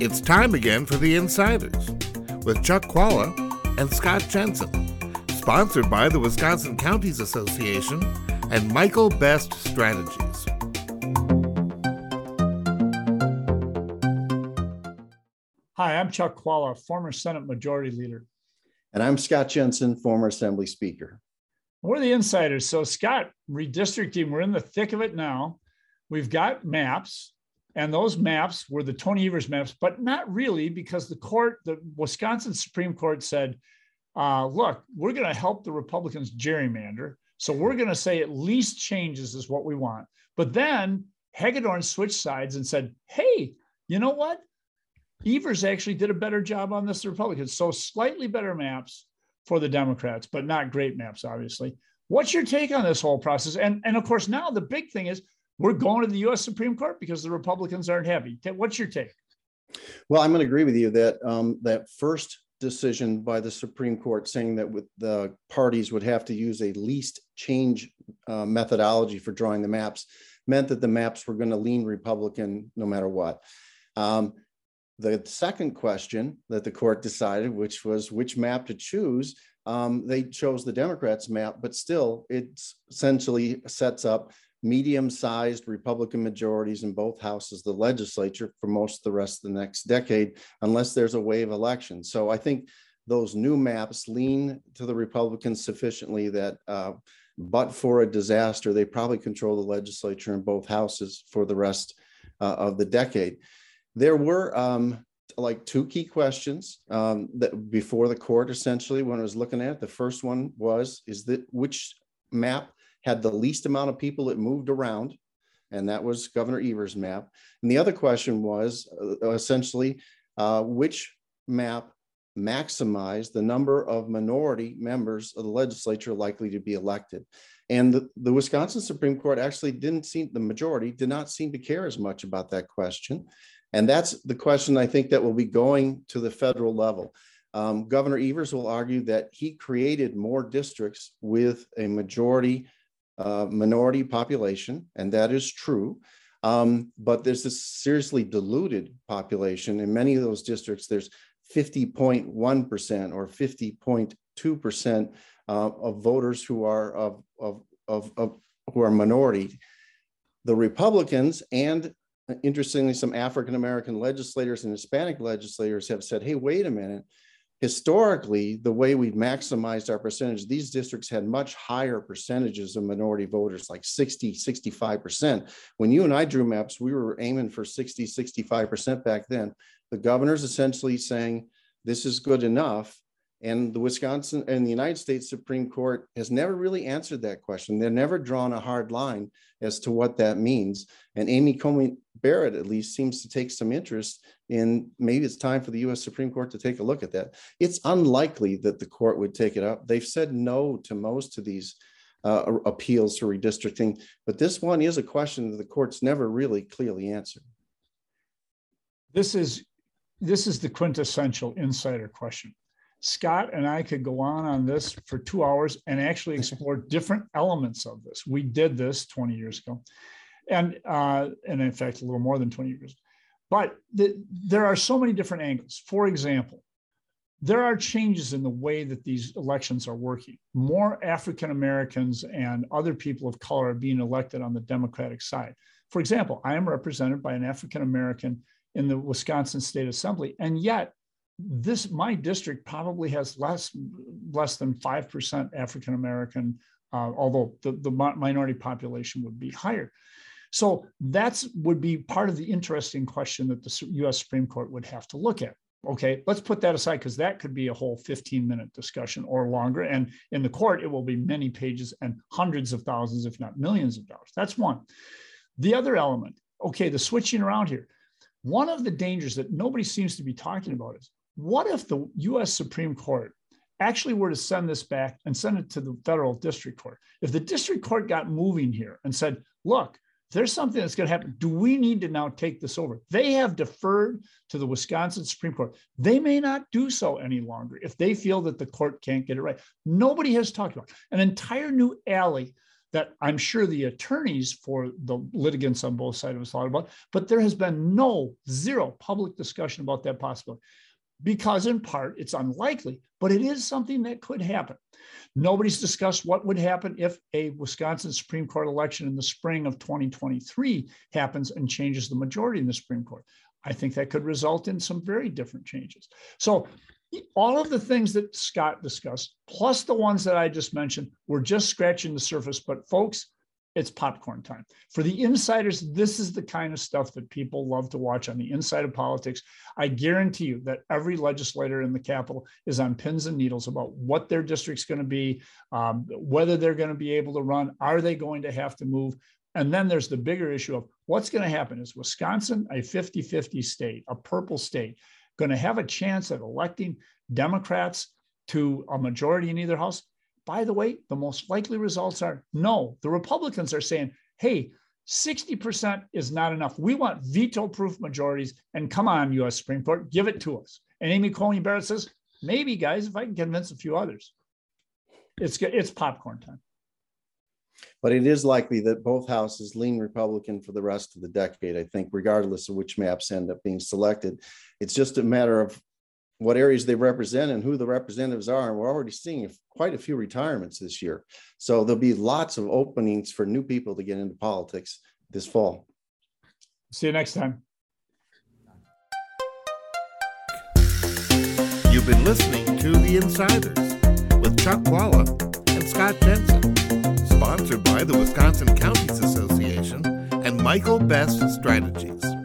It's time again for The Insiders with Chuck Chvala and Scott Jensen, sponsored by the Wisconsin Counties Association and Michael Best Strategies. Hi, I'm Chuck Chvala, former Senate Majority Leader. And I'm Scott Jensen, former Assembly Speaker. We're the insiders. So, Scott, redistricting, we're in the thick of it now. We've got maps, and those maps were the Tony Evers maps, but not really because the court, the Wisconsin Supreme Court said, uh, look, we're going to help the Republicans gerrymander. So we're going to say at least changes is what we want. But then Hagedorn switched sides and said, hey, you know what? Evers actually did a better job on this, the Republicans. So slightly better maps for the Democrats, but not great maps, obviously. What's your take on this whole process? And, and of course, now the big thing is we're going to the US Supreme Court because the Republicans aren't happy. What's your take? Well, I'm going to agree with you that um, that first decision by the Supreme Court saying that with the parties would have to use a least change uh, methodology for drawing the maps meant that the maps were going to lean Republican no matter what. Um, the second question that the court decided, which was which map to choose, um, they chose the Democrats' map, but still, it essentially sets up medium-sized Republican majorities in both houses the legislature for most of the rest of the next decade, unless there's a wave election. So I think those new maps lean to the Republicans sufficiently that, uh, but for a disaster, they probably control the legislature in both houses for the rest uh, of the decade. There were um, like two key questions um, that before the court essentially when I was looking at it. The first one was is that which map had the least amount of people that moved around, and that was Governor Evers' map. And the other question was uh, essentially uh, which map maximized the number of minority members of the legislature likely to be elected. And the, the, Wisconsin Supreme Court actually didn't seem, the majority did not seem to care as much about that question. And that's the question I think that will be going to the federal level. Um, Governor Evers will argue that he created more districts with a majority uh, minority population, and that is true. Um, but there's this seriously diluted population. In many of those districts, there's 50.1% or 50.2% uh, of voters who are of, of, of, of who are minority. The Republicans and interestingly, some African American legislators and Hispanic legislators have said, hey, wait a minute. Historically, the way we've maximized our percentage, these districts had much higher percentages of minority voters, like 60, 65%. When you and I drew maps, we were aiming for 60, 65% back then. The governor's essentially saying this is good enough. And the Wisconsin and the United States Supreme Court has never really answered that question. They've never drawn a hard line as to what that means. And Amy Coney Barrett, at least, seems to take some interest in maybe it's time for the US Supreme Court to take a look at that. It's unlikely that the court would take it up. They've said no to most of these uh, appeals for redistricting, but this one is a question that the court's never really clearly answered. This is this is the quintessential insider question. Scott and I could go on on this for two hours and actually explore different elements of this. We did this 20 years ago, and uh, and in fact a little more than 20 years. But the, there are so many different angles. For example, there are changes in the way that these elections are working. More African Americans and other people of color are being elected on the Democratic side. For example, I am represented by an African American in the Wisconsin State Assembly, and yet this my district probably has less less than 5% african american uh, although the, the minority population would be higher. So that's would be part of the interesting question that the us supreme court would have to look at. Okay let's put that aside because that could be a whole 15 minute discussion or longer and in the court it will be many pages and hundreds of thousands if not millions of dollars. That's one. The other element okay the switching around here. One of the dangers that nobody seems to be talking about is what if the US Supreme Court actually were to send this back and send it to the federal district court? If the district court got moving here and said, look, there's something that's going to happen. Do we need to now take this over? They have deferred to the Wisconsin Supreme Court. They may not do so any longer if they feel that the court can't get it right. Nobody has talked about an entire new alley that I'm sure the attorneys for the litigants on both sides have thought about, but there has been no zero public discussion about that possibility because in part it's unlikely, but it is something that could happen. Nobody's discussed what would happen if a Wisconsin Supreme Court election in the spring of 2023 happens and changes the majority in the Supreme Court. I think that could result in some very different changes. So all of the things that Scott discussed, plus the ones that I just mentioned, were just scratching the surface. But folks, it's popcorn time. For the insiders, this is the kind of stuff that people love to watch on the inside of politics. I guarantee you that every legislator in the Capitol is on pins and needles about what their district's going to be, um, whether they're going to be able to run, are they going to have to move? And then there's the bigger issue of what's going to happen. Is Wisconsin a 50 50 state, a purple state, going to have a chance at electing Democrats to a majority in either house? By the way, the most likely results are no. The Republicans are saying, hey, 60% is not enough. We want veto proof majorities. And come on, US Supreme Court, give it to us. And Amy Coney Barrett says, maybe, guys, if I can convince a few others. It's, it's popcorn time. But it is likely that both houses lean Republican for the rest of the decade, I think, regardless of which maps end up being selected. It's just a matter of what areas they represent and who the representatives are. And we're already seeing quite a few retirements this year. So there'll be lots of openings for new people to get into politics this fall. See you next time. You've been listening to The Insiders with Chuck Chvala and Scott Jensen, sponsored by the Wisconsin Counties Association and Michael Best Strategies.